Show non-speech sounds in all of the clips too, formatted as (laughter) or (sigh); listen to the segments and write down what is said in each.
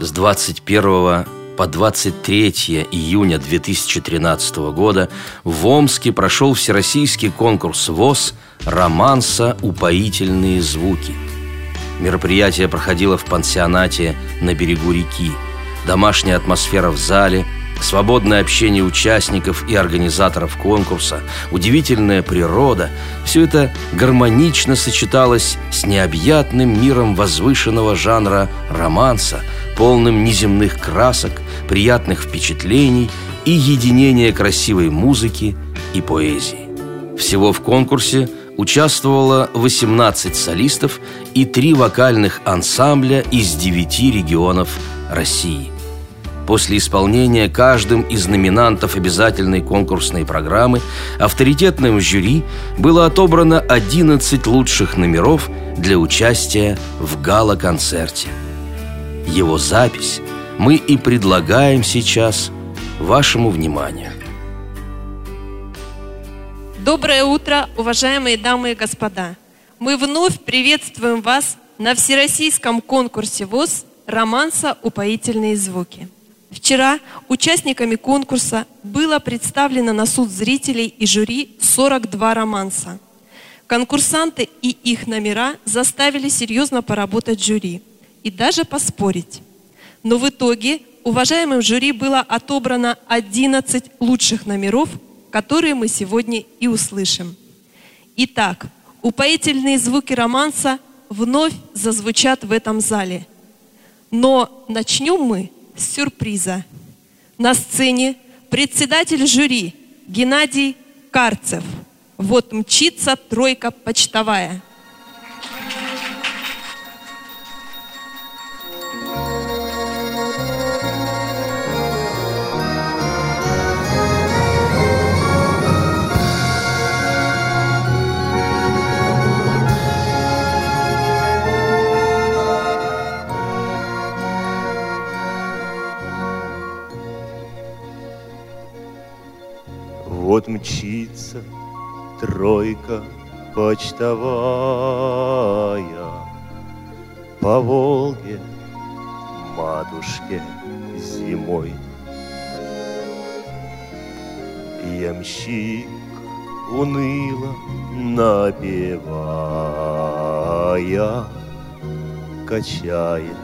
С 21 по 23 июня 2013 года в Омске прошел всероссийский конкурс ВОЗ «Романса. Упоительные звуки». Мероприятие проходило в пансионате на берегу реки. Домашняя атмосфера в зале – свободное общение участников и организаторов конкурса, удивительная природа – все это гармонично сочеталось с необъятным миром возвышенного жанра романса, полным неземных красок, приятных впечатлений и единения красивой музыки и поэзии. Всего в конкурсе участвовало 18 солистов и три вокальных ансамбля из девяти регионов России – После исполнения каждым из номинантов обязательной конкурсной программы авторитетным жюри было отобрано 11 лучших номеров для участия в гала-концерте. Его запись мы и предлагаем сейчас вашему вниманию. Доброе утро, уважаемые дамы и господа! Мы вновь приветствуем вас на всероссийском конкурсе ВОЗ «Романса. Упоительные звуки». Вчера участниками конкурса было представлено на суд зрителей и жюри 42 романса. Конкурсанты и их номера заставили серьезно поработать жюри и даже поспорить. Но в итоге уважаемым жюри было отобрано 11 лучших номеров, которые мы сегодня и услышим. Итак, упоительные звуки романса вновь зазвучат в этом зале. Но начнем мы с сюрприза. На сцене председатель жюри Геннадий Карцев. Вот мчится тройка почтовая – Вот мчится тройка почтовая По Волге матушке зимой. Ямщик уныло напевая Качает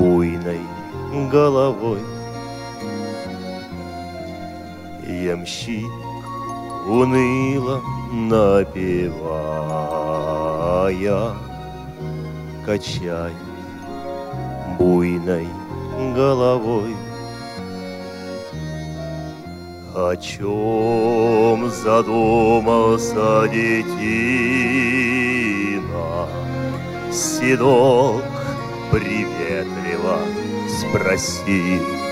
буйной головой ямщик уныло напевая, качает буйной головой. О чем задумался детина, Седок приветливо спросил.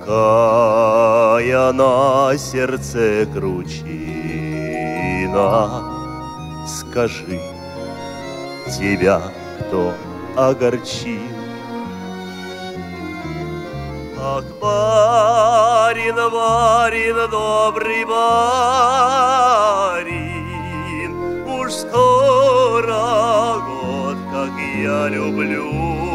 Какая на сердце кручина, Скажи, тебя кто огорчил? Ах, барин, барин, добрый барин, Уж скоро год, как я люблю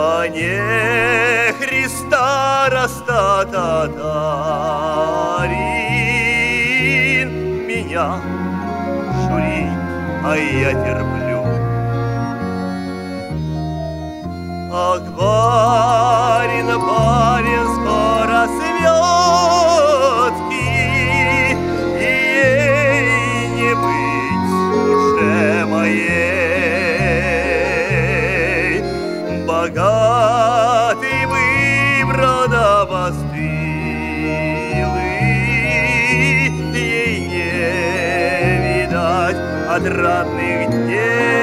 а не Христа растататарин меня жури, а я терплю. Ах, барин, барин, скоро святки, родных дней.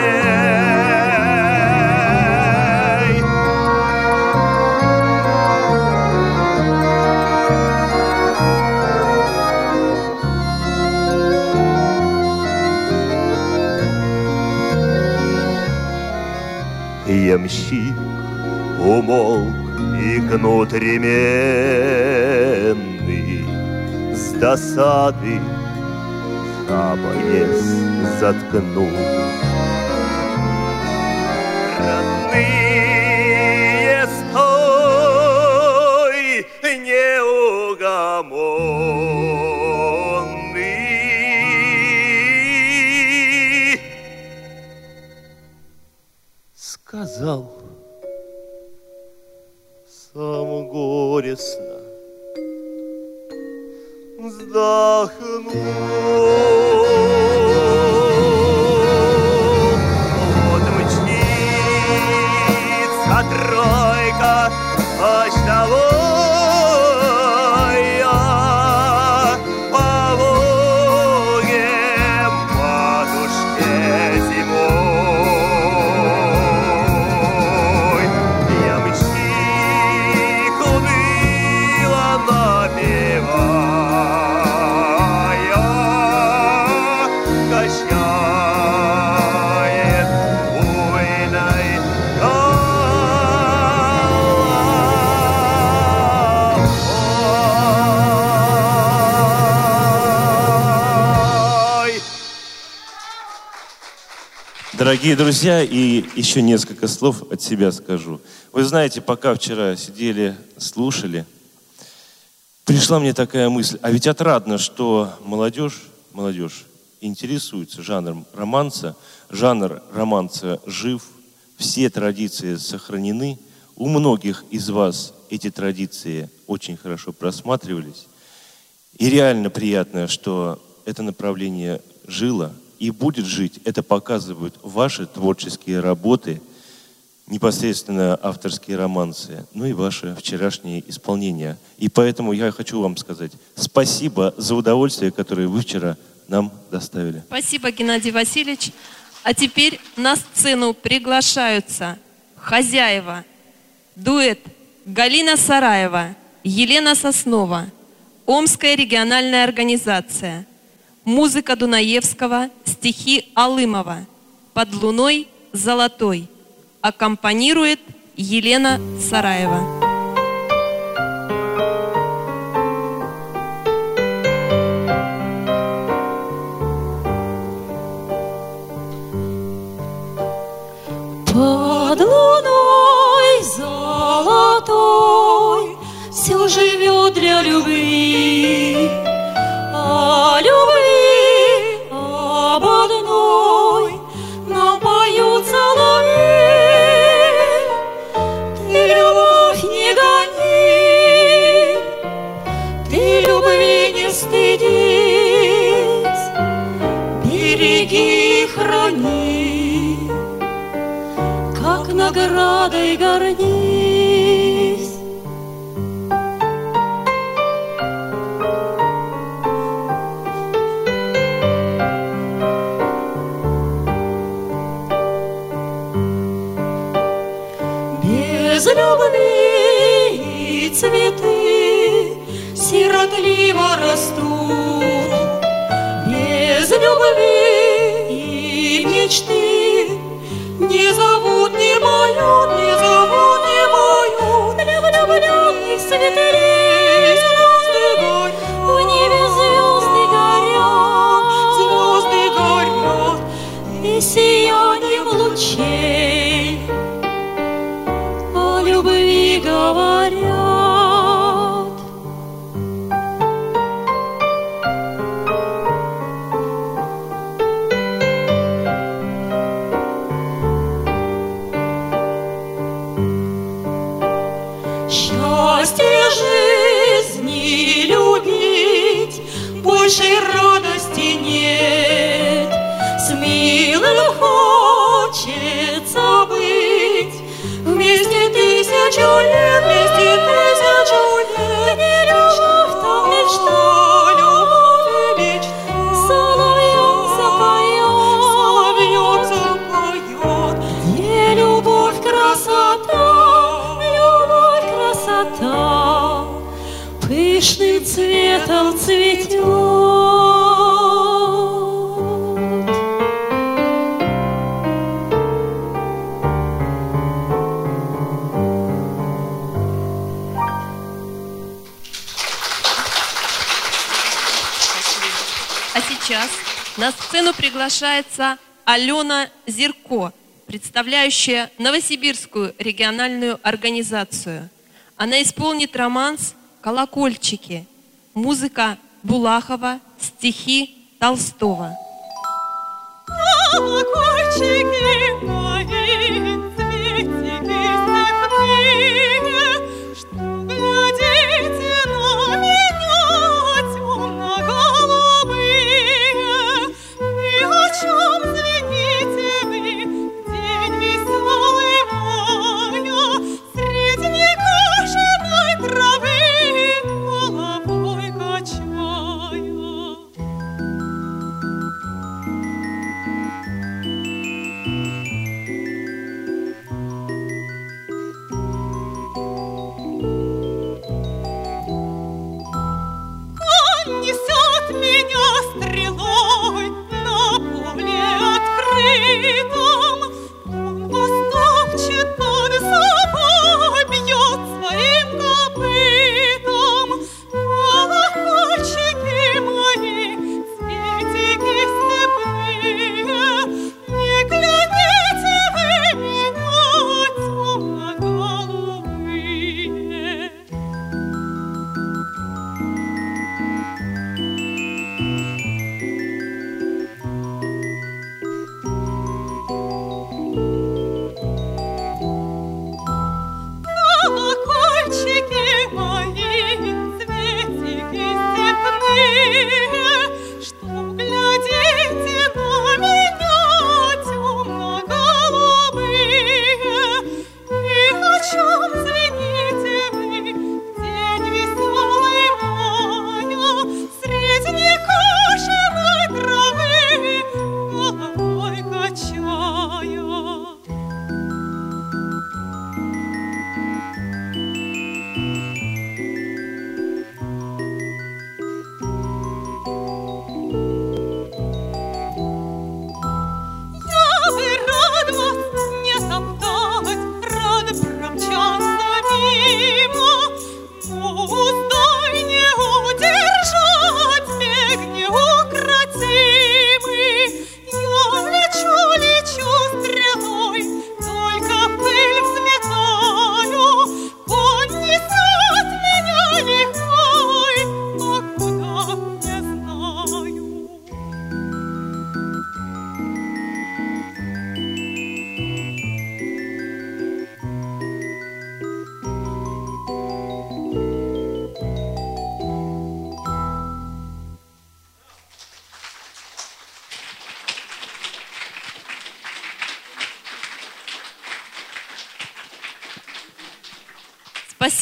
Ямщик умолк и кнут ременный С досады оставаясь, заткнул. Родные, стой, неугомонный. Сказал сам горестно вздохнул. Дорогие друзья, и еще несколько слов от себя скажу. Вы знаете, пока вчера сидели, слушали, пришла мне такая мысль, а ведь отрадно, что молодежь, молодежь интересуется жанром романса, жанр романса жив, все традиции сохранены, у многих из вас эти традиции очень хорошо просматривались. И реально приятно, что это направление жило и будет жить. Это показывают ваши творческие работы, непосредственно авторские романсы, ну и ваше вчерашнее исполнение. И поэтому я хочу вам сказать спасибо за удовольствие, которое вы вчера нам доставили. Спасибо, Геннадий Васильевич. А теперь на сцену приглашаются хозяева, дуэт Галина Сараева, Елена Соснова, Омская региональная организация, музыка Дунаевского, стихи Алымова, «Под луной золотой». Аккомпанирует Елена Сараева. Любви сцену приглашается Алена Зерко, представляющая Новосибирскую региональную организацию. Она исполнит романс «Колокольчики», музыка Булахова, стихи Толстого. Колокольчики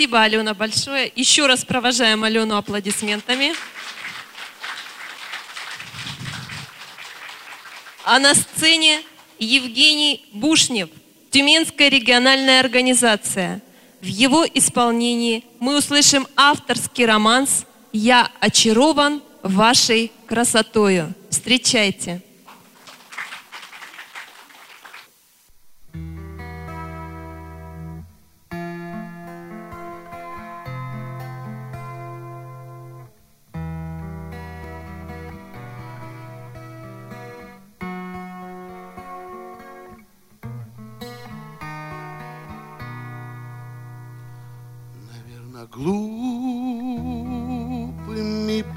Спасибо, Алена, большое. Еще раз провожаем Алену аплодисментами. А на сцене Евгений Бушнев, Тюменская региональная организация. В его исполнении мы услышим авторский романс «Я очарован вашей красотою». Встречайте!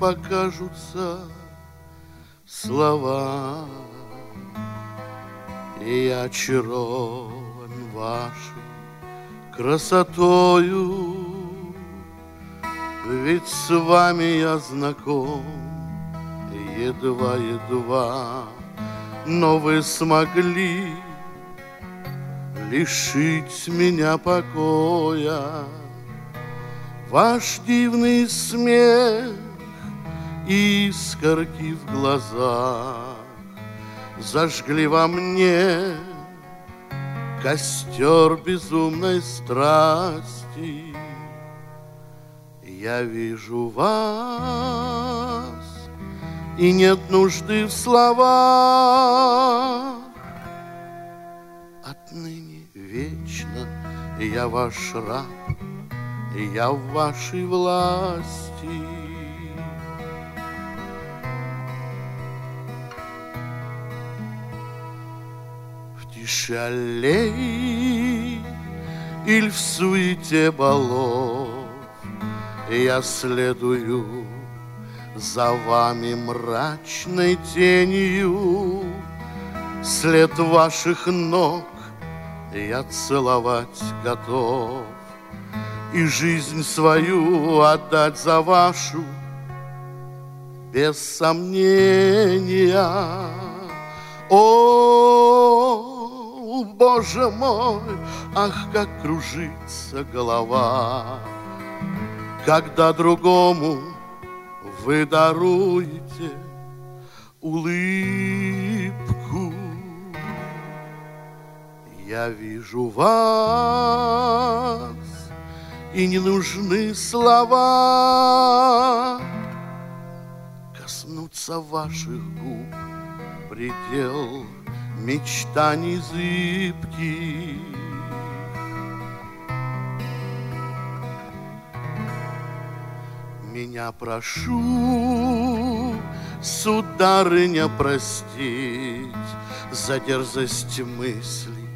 Покажутся слова. И очарован вашей красотою, Ведь с вами я знаком едва-едва, Но вы смогли лишить меня покоя. Ваш дивный смех, искорки в глазах Зажгли во мне костер безумной страсти. Я вижу вас, и нет нужды в словах. Отныне вечно я ваш раб, я в вашей власти. Тиши аллей или в суете балов Я следую за вами мрачной тенью. След ваших ног я целовать готов И жизнь свою отдать за вашу. Без сомнения. О, Боже мой, ах, как кружится голова Когда другому вы даруете улыбку я вижу вас, и не нужны слова. Коснуться ваших губ предел мечтаний зыбких. Меня прошу, сударыня, простить за дерзость мыслей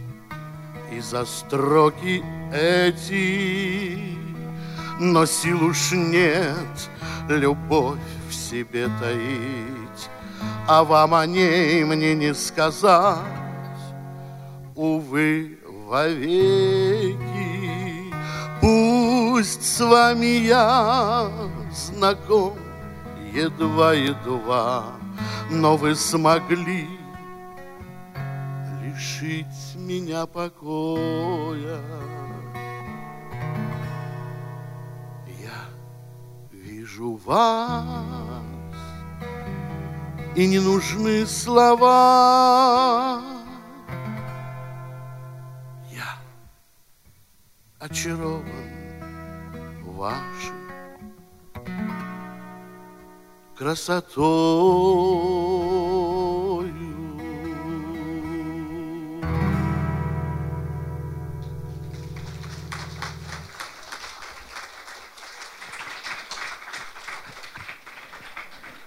и за строки эти. Но сил уж нет любовь в себе таить, А вам о ней мне не сказать, увы, вовеки. Пусть с вами я знаком едва-едва, Но вы смогли лишить меня покоя. Я вижу вас, и не нужны слова. Я очарован вашей красотою.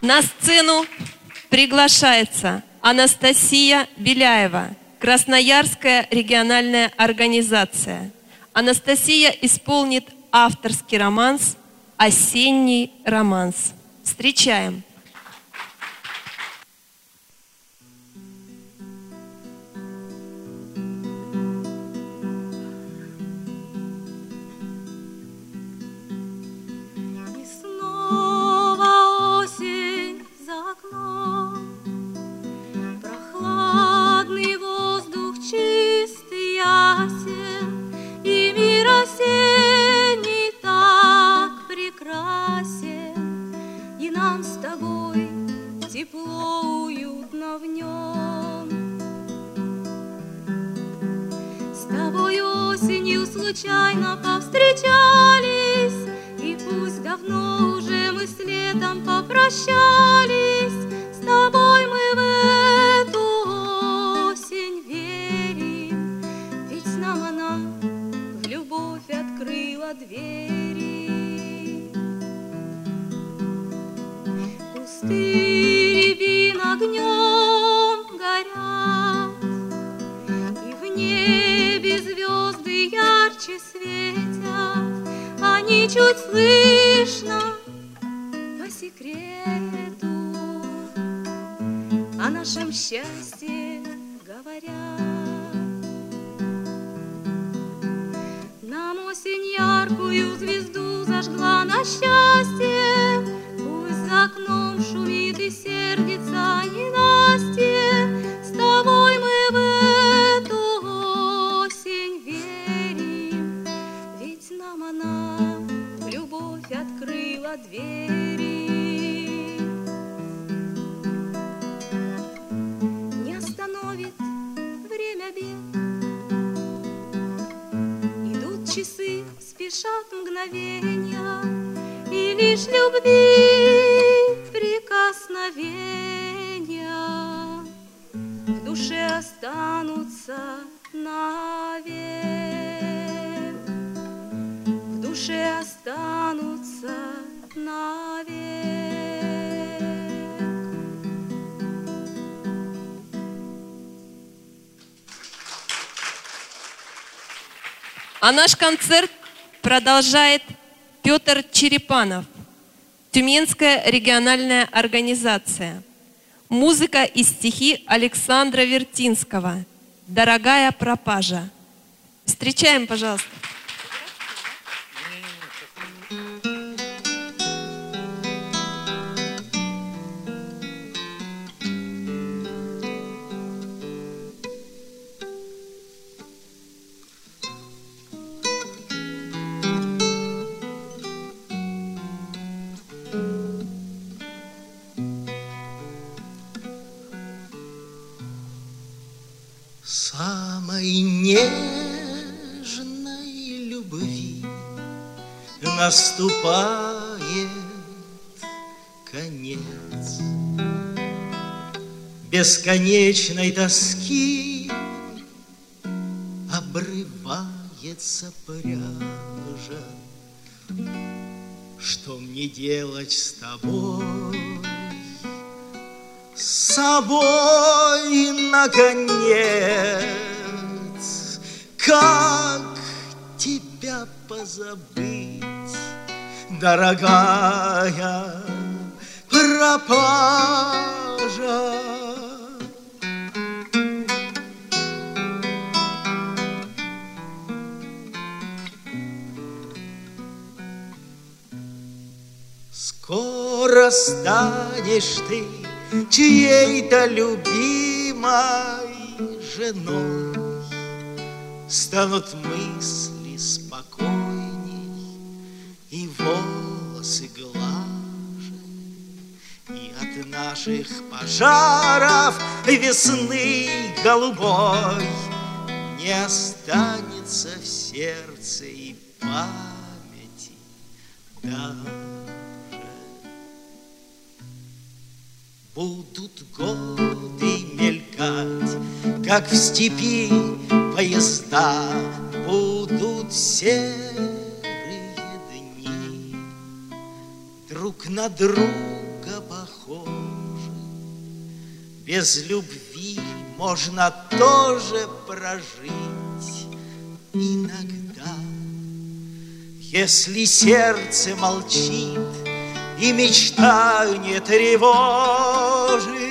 На сцену приглашается Анастасия Беляева, Красноярская региональная организация. Анастасия исполнит авторский романс «Осенний романс». Встречаем. Зажгла на счастье, А наш концерт продолжает Петр Черепанов, Тюменская региональная организация. Музыка и стихи Александра Вертинского. Дорогая пропажа. Встречаем, пожалуйста. Самой нежной любви наступает конец Бесконечной тоски обрывается пряжа Что мне делать с тобой? с собой, наконец, как тебя позабыть, дорогая пропажа? Скоро станешь ты чьей-то любимой женой. Станут мысли спокойней и волосы глаже И от наших пожаров весны голубой Не останется в сердце и памяти даже. Будут годы мелькать, как в степи поезда, Будут серые дни, друг на друга похожи. Без любви можно тоже прожить иногда, Если сердце молчит, и мечта не тревожит.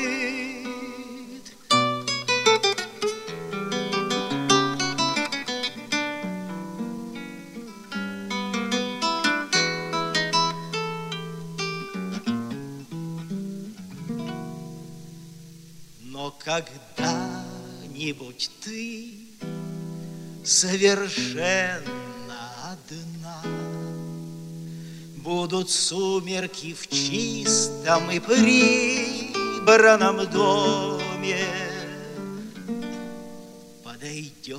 Когда-нибудь ты совершенно одна Будут сумерки в чистом и прибранном доме. Подойдешь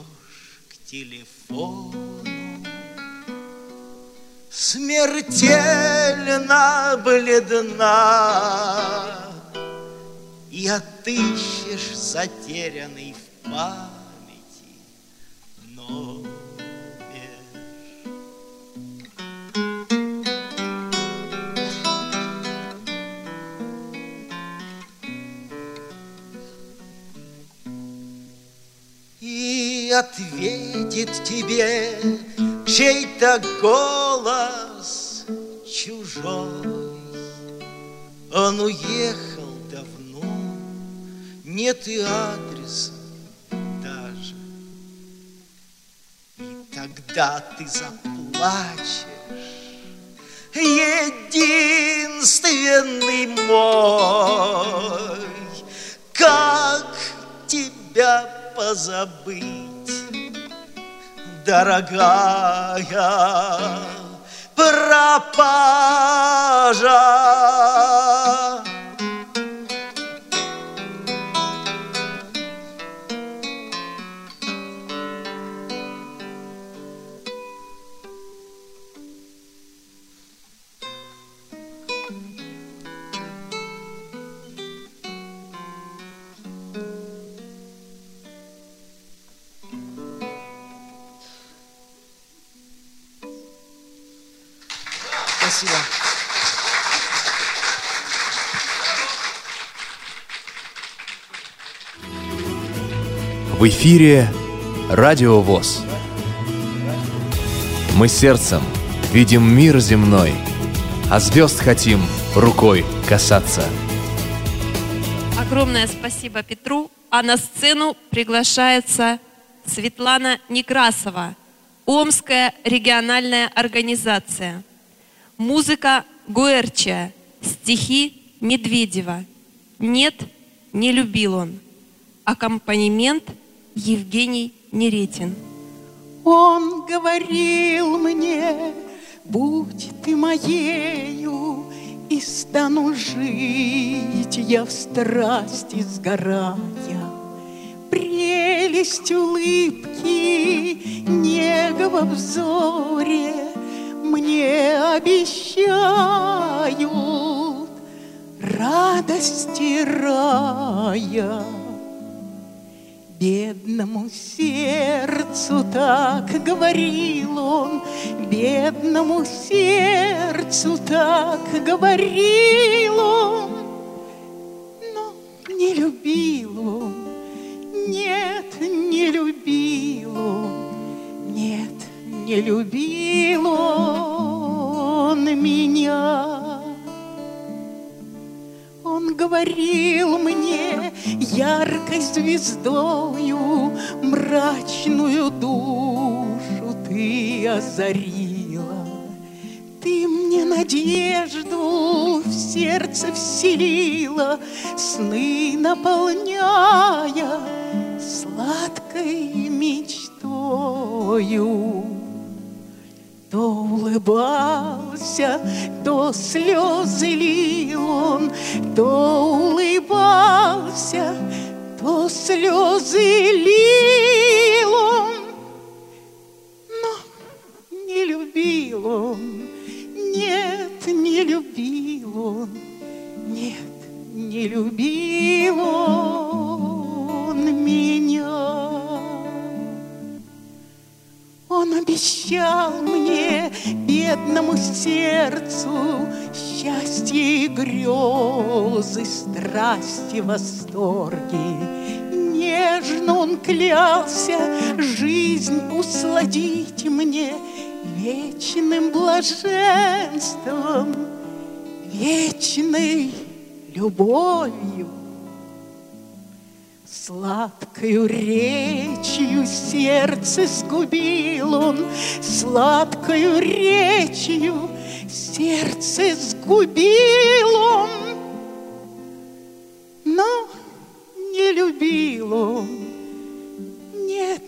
к телефону смертельно бледна, И отыщешь затерянный в памяти номер. И ответит тебе чей-то голос чужой. Он давно, нет и адреса даже. И тогда ты заплачешь, единственный мой, как тебя позабыть, дорогая пропажа. Эфире Радио ВОЗ. Мы сердцем видим мир земной, а звезд хотим рукой касаться. Огромное спасибо Петру. А на сцену приглашается Светлана Некрасова, Омская региональная организация. Музыка Гуэрча, стихи Медведева. Нет, не любил он. Аккомпанемент Евгений Неретин. Он говорил мне, будь ты моею, и стану жить я в страсти сгорая. Прелесть улыбки, нега во взоре мне обещают радости рая. Бедному сердцу так говорил он, Бедному сердцу так говорил он, Но не любил он, нет, не любил он, Нет, не любил он меня. Он говорил мне яркой звездою Мрачную душу ты озарила. Ты мне надежду в сердце вселила, Сны наполняя сладкой мечтою. То улыбался, то слезы лил он, то улыбался, то лил он. Но не любил он, нет, не любил он, нет, не любил он меня. Он обещал мне, бедному сердцу, Счастье и грезы, страсти, восторги. Нежно он клялся жизнь усладить мне Вечным блаженством, вечной любовью. Сладкою речью сердце сгубил он, Сладкою речью сердце сгубил он, Но не любил он, нет,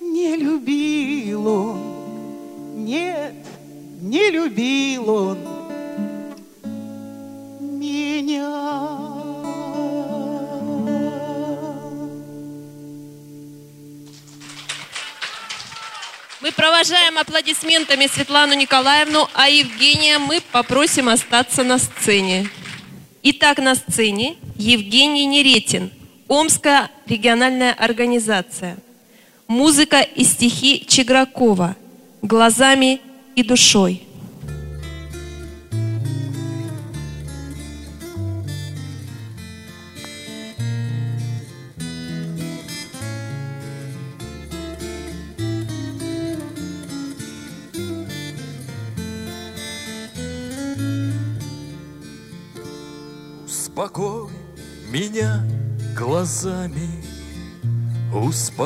не любил он, нет, не любил он провожаем аплодисментами Светлану Николаевну, а Евгения мы попросим остаться на сцене. Итак, на сцене Евгений Неретин, Омская региональная организация. Музыка и стихи Чегракова «Глазами и душой».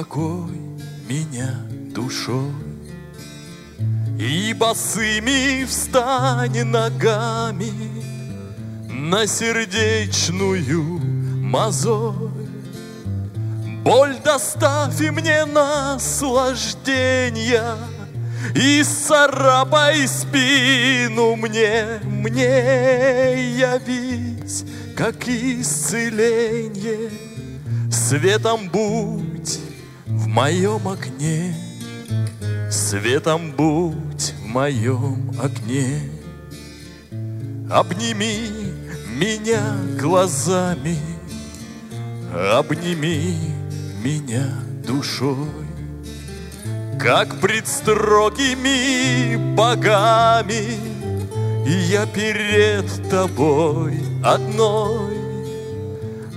Успокой меня душой. И босыми встань ногами на сердечную мозоль. Боль доставь мне наслаждения И царапай спину мне, мне явись, как исцеление. Светом будь моем окне, Светом будь в моем окне. Обними меня глазами, Обними меня душой, Как пред строгими богами Я перед тобой одной.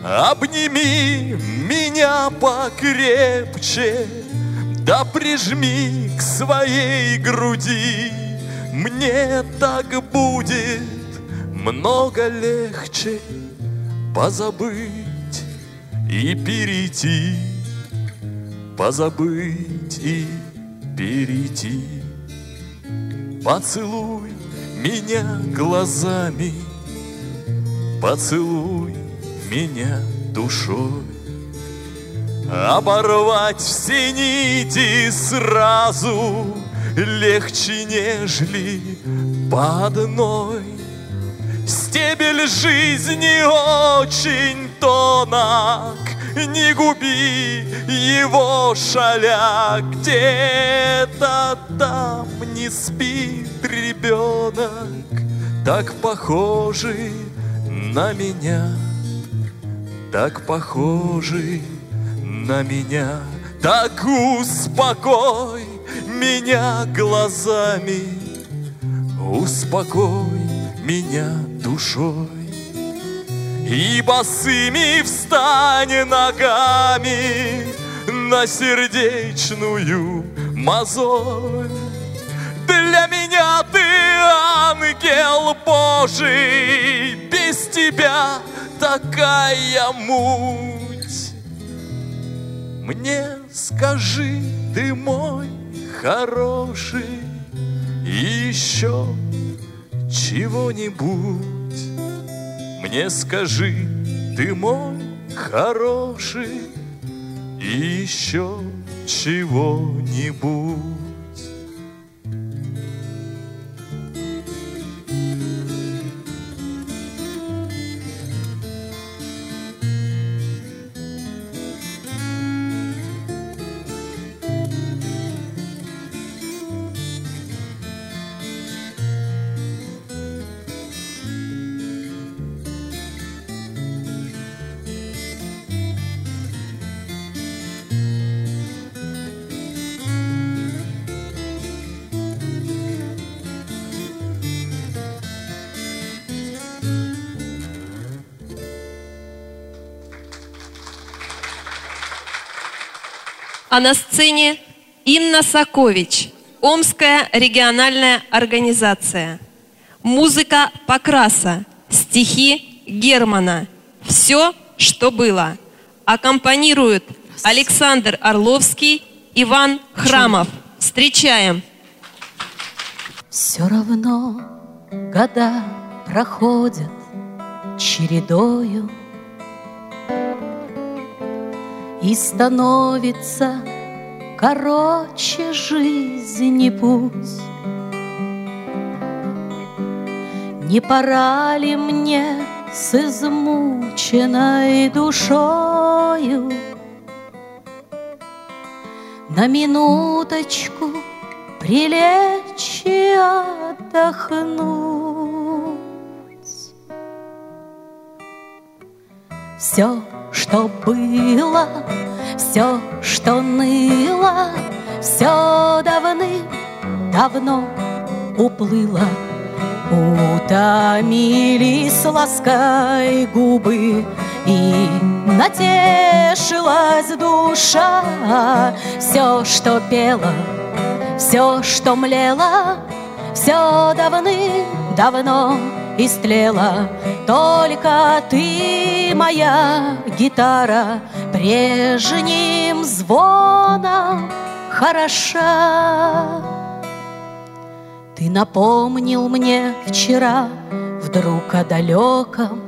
Обними меня покрепче, Да прижми к своей груди. Мне так будет много легче позабыть и перейти, позабыть и перейти. Поцелуй меня глазами, поцелуй меня душой. Оборвать все нити сразу легче, нежели по одной. Стебель жизни очень тонок, Не губи его шаля Где-то там не спит ребенок Так похожий на меня Так похожий на меня. Так успокой меня глазами Успокой меня душой. И босыми встань ногами На сердечную мозоль. Для меня ты ангел Божий Без тебя такая муть. Мне скажи, ты мой хороший еще чего-нибудь. Мне скажи, ты мой хороший еще чего-нибудь А на сцене Инна Сакович, Омская региональная организация. Музыка Покраса, стихи Германа. Все, что было. Аккомпанируют Александр Орловский, Иван Храмов. Встречаем. Все равно года проходят чередою И становится короче жизни путь. Не пора ли мне с измученной душою На минуточку прилечь и отдохнуть. Все, что было, все, что ныло, все давным-давно уплыло. Утомились ласкай губы И натешилась душа Все, что пело, все, что млело Все давным-давно истлело Только ты, моя гитара Прежним звоном хороша ты напомнил мне вчера вдруг о далеком,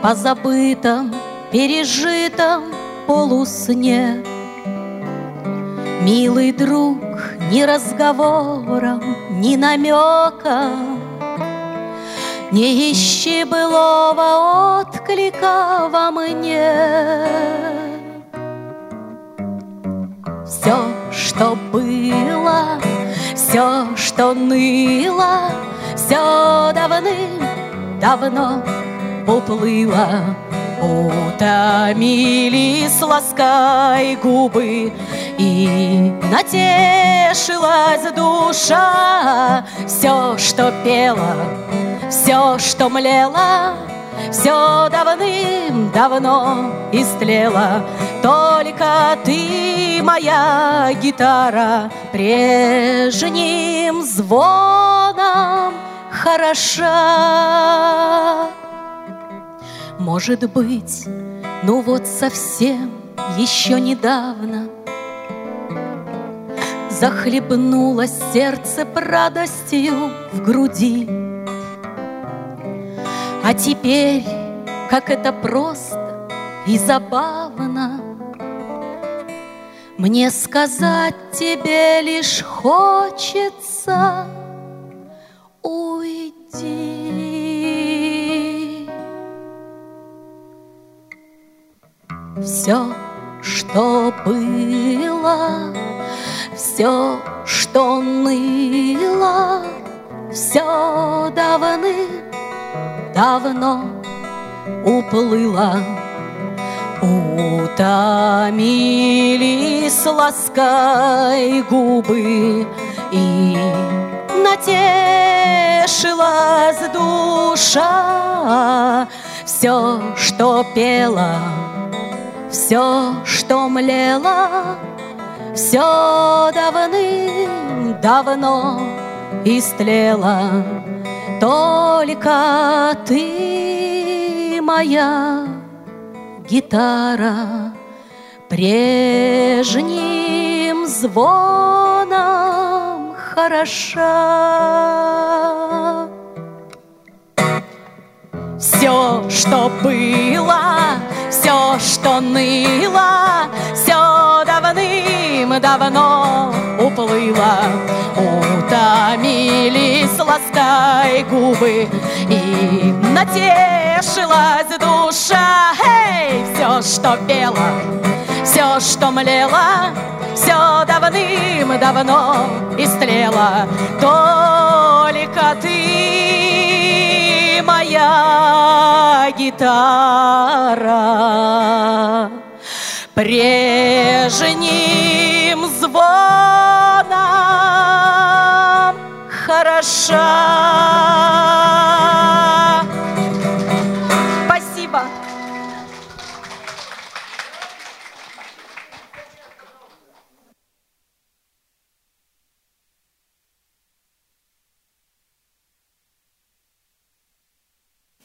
Позабытом, пережитом полусне. Милый друг, ни разговором, ни намеком Не ищи былого отклика во мне. Все, что было, все, что ныло, все давным-давно уплыло. Утомились ласкай губы, и натешилась душа. Все, что пела, все, что млело, все давным-давно истлело. Только ты, моя гитара, прежним звоном хороша. Может быть, ну вот совсем еще недавно Захлебнулось сердце радостью в груди. А теперь, как это просто и забавно, Мне сказать тебе лишь хочется Все, что было, все, что ныло, все давным-давно уплыло. Утомились ласкай губы и натешилась душа. Все, что пела, все, что млело, все давным-давно истлело. Только ты, моя гитара, прежним звоном хороша. Все, что было, все, что ныло, все давным-давно уплыло. Утомились ласкай губы и натешилась душа. Эй, все, что пело, все, что млело, все давным-давно истлело. Только ты, моя гитара, прежним звоном хороша.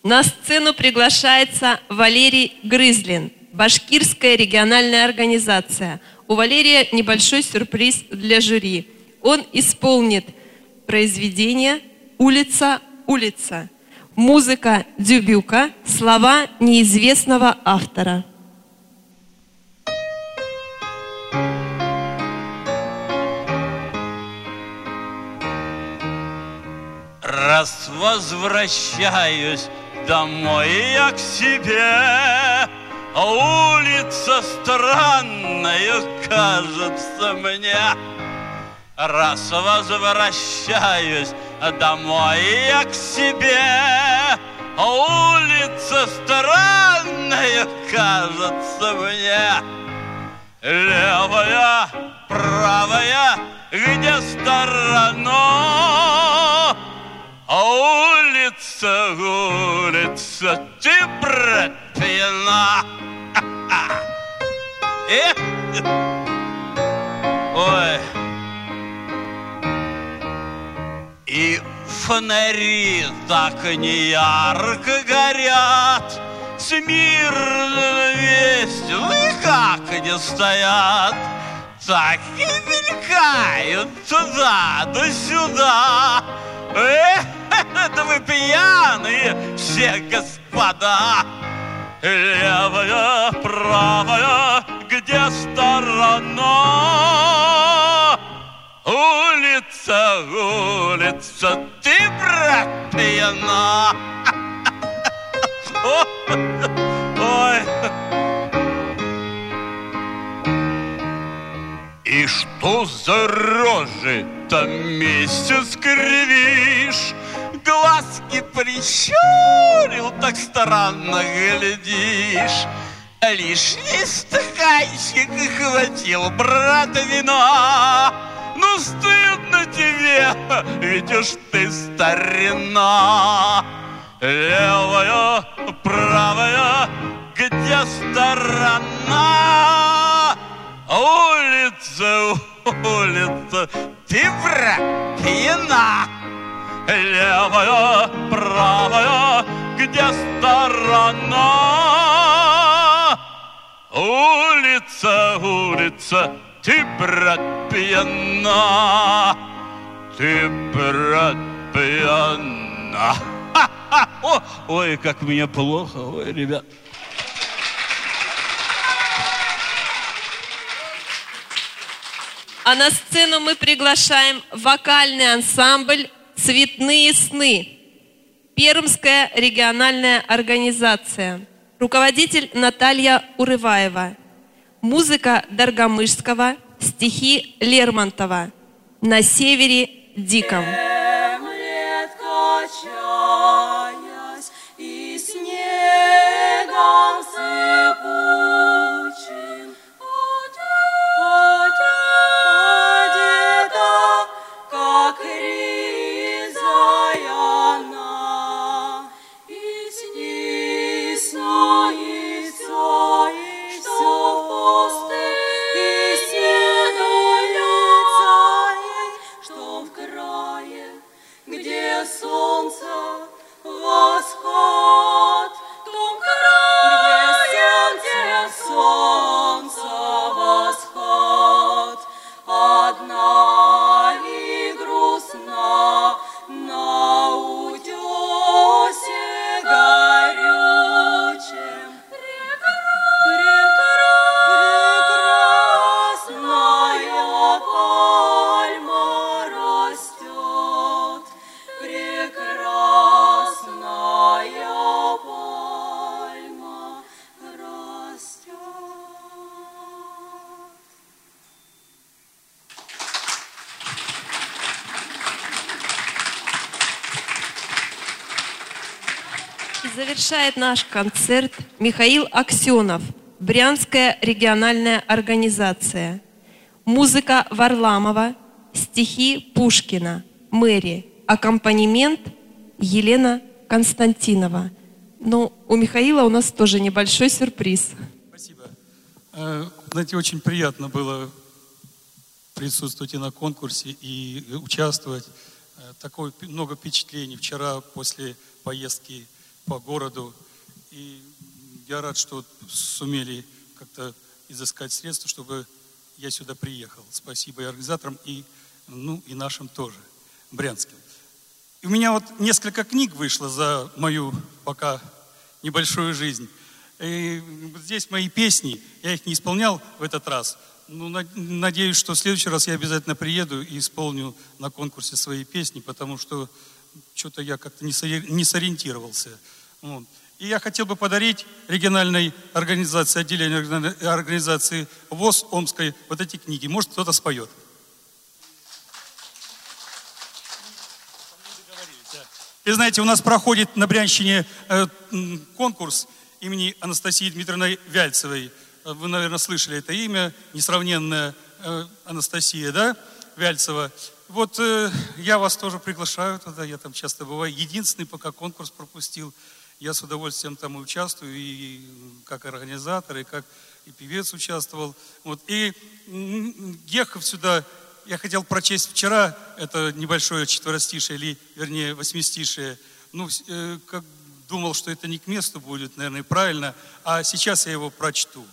На сцену приглашается Валерий Грызлин, башкирская региональная организация. У Валерия небольшой сюрприз для жюри. Он исполнит произведение «Улица, улица». Музыка Дюбюка, слова неизвестного автора. Раз возвращаюсь домой я к себе, а улица странная кажется мне. раз возвращаюсь домой я к себе. Улица странная кажется мне. Левая, правая, где сторона? Улица, улица, ты, брат, пьяна. Эх! Ой. И фонари так неярко горят, Смирно весело, как они стоят, Так и мелькают туда да сюда. Эх, да вы пьяные все, господа! Левая, правая, где сторона? Улица, улица, ты, брат, пьяна. (laughs) Ой. И что за рожи-то месяц кривишь? Глазки прищурил, так странно глядишь. Лишний стаканчик хватил, брат, вина. Ну, стыдно тебе, ведь уж ты старина. Левая, правая, где сторона? Улица, улица, ты брат, пьяна. Левая, правая, где сторона? Улица, улица, ты, брат, пьяна. Ты, брат, пьяна. Ха-ха! О, Ой, как мне плохо, ой, ребят. А на сцену мы приглашаем вокальный ансамбль «Цветные сны». Пермская региональная организация. Руководитель Наталья Урываева. Музыка Даргомышского, стихи Лермонтова. На севере диком. Земле завершает наш концерт Михаил Аксенов, Брянская региональная организация. Музыка Варламова, стихи Пушкина, Мэри, аккомпанемент Елена Константинова. Но у Михаила у нас тоже небольшой сюрприз. Э, Знаете, очень приятно было присутствовать и на конкурсе, и участвовать. Э, Такое много впечатлений вчера после поездки по городу. И я рад, что сумели как-то изыскать средства, чтобы я сюда приехал. Спасибо и организаторам, и, ну, и нашим тоже, брянским. И у меня вот несколько книг вышло за мою пока небольшую жизнь. И здесь мои песни, я их не исполнял в этот раз. Ну, на- надеюсь, что в следующий раз я обязательно приеду и исполню на конкурсе свои песни, потому что что-то я как-то не сориентировался. Вот. И я хотел бы подарить региональной организации, отделению организации ВОЗ Омской вот эти книги. Может, кто-то споет. И знаете, у нас проходит на Брянщине э, конкурс имени Анастасии Дмитриевны Вяльцевой. Вы, наверное, слышали это имя, несравненная э, Анастасия, да, Вяльцева. Вот э, я вас тоже приглашаю туда, я там часто бываю. Единственный пока конкурс пропустил. Я с удовольствием там и участвую, и как организатор, и как и певец участвовал. Вот. И ехав сюда, я хотел прочесть вчера это небольшое четверостишее, или, вернее, восьмистишее. Ну, э, как думал, что это не к месту будет, наверное, правильно, а сейчас я его прочту.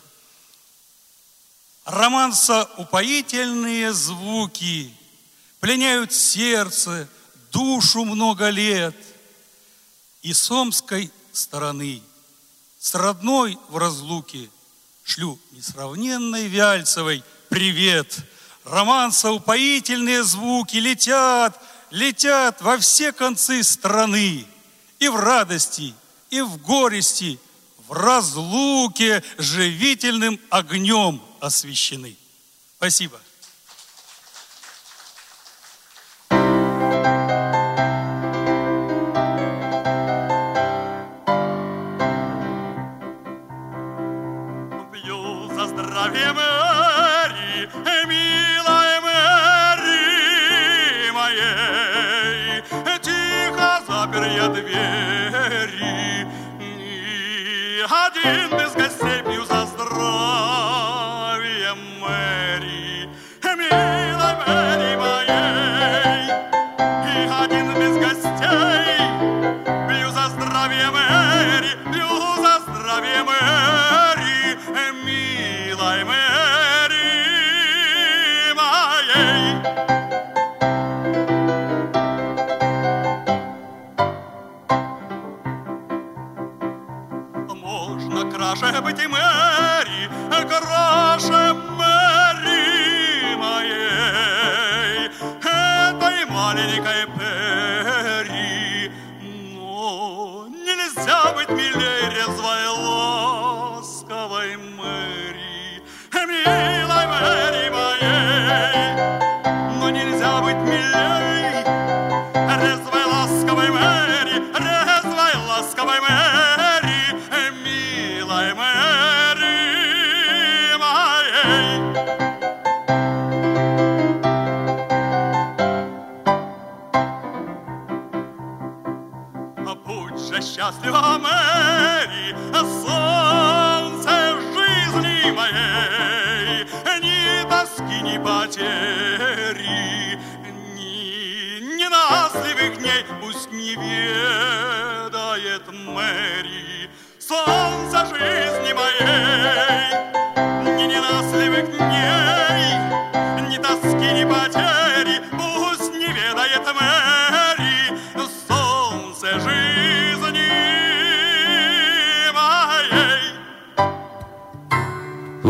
Романса упоительные звуки пленяют сердце, душу много лет. И с омской стороны, с родной в разлуке, шлю несравненной Вяльцевой привет. Романса упоительные звуки летят, летят во все концы страны. И в радости, и в горести, в разлуке живительным огнем освещены. Спасибо. America e per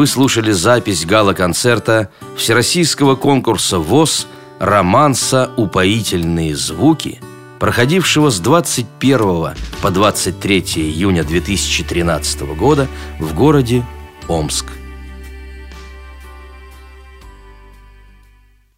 Вы слушали запись гала-концерта Всероссийского конкурса ВОЗ «Романса. Упоительные звуки», проходившего с 21 по 23 июня 2013 года в городе Омск.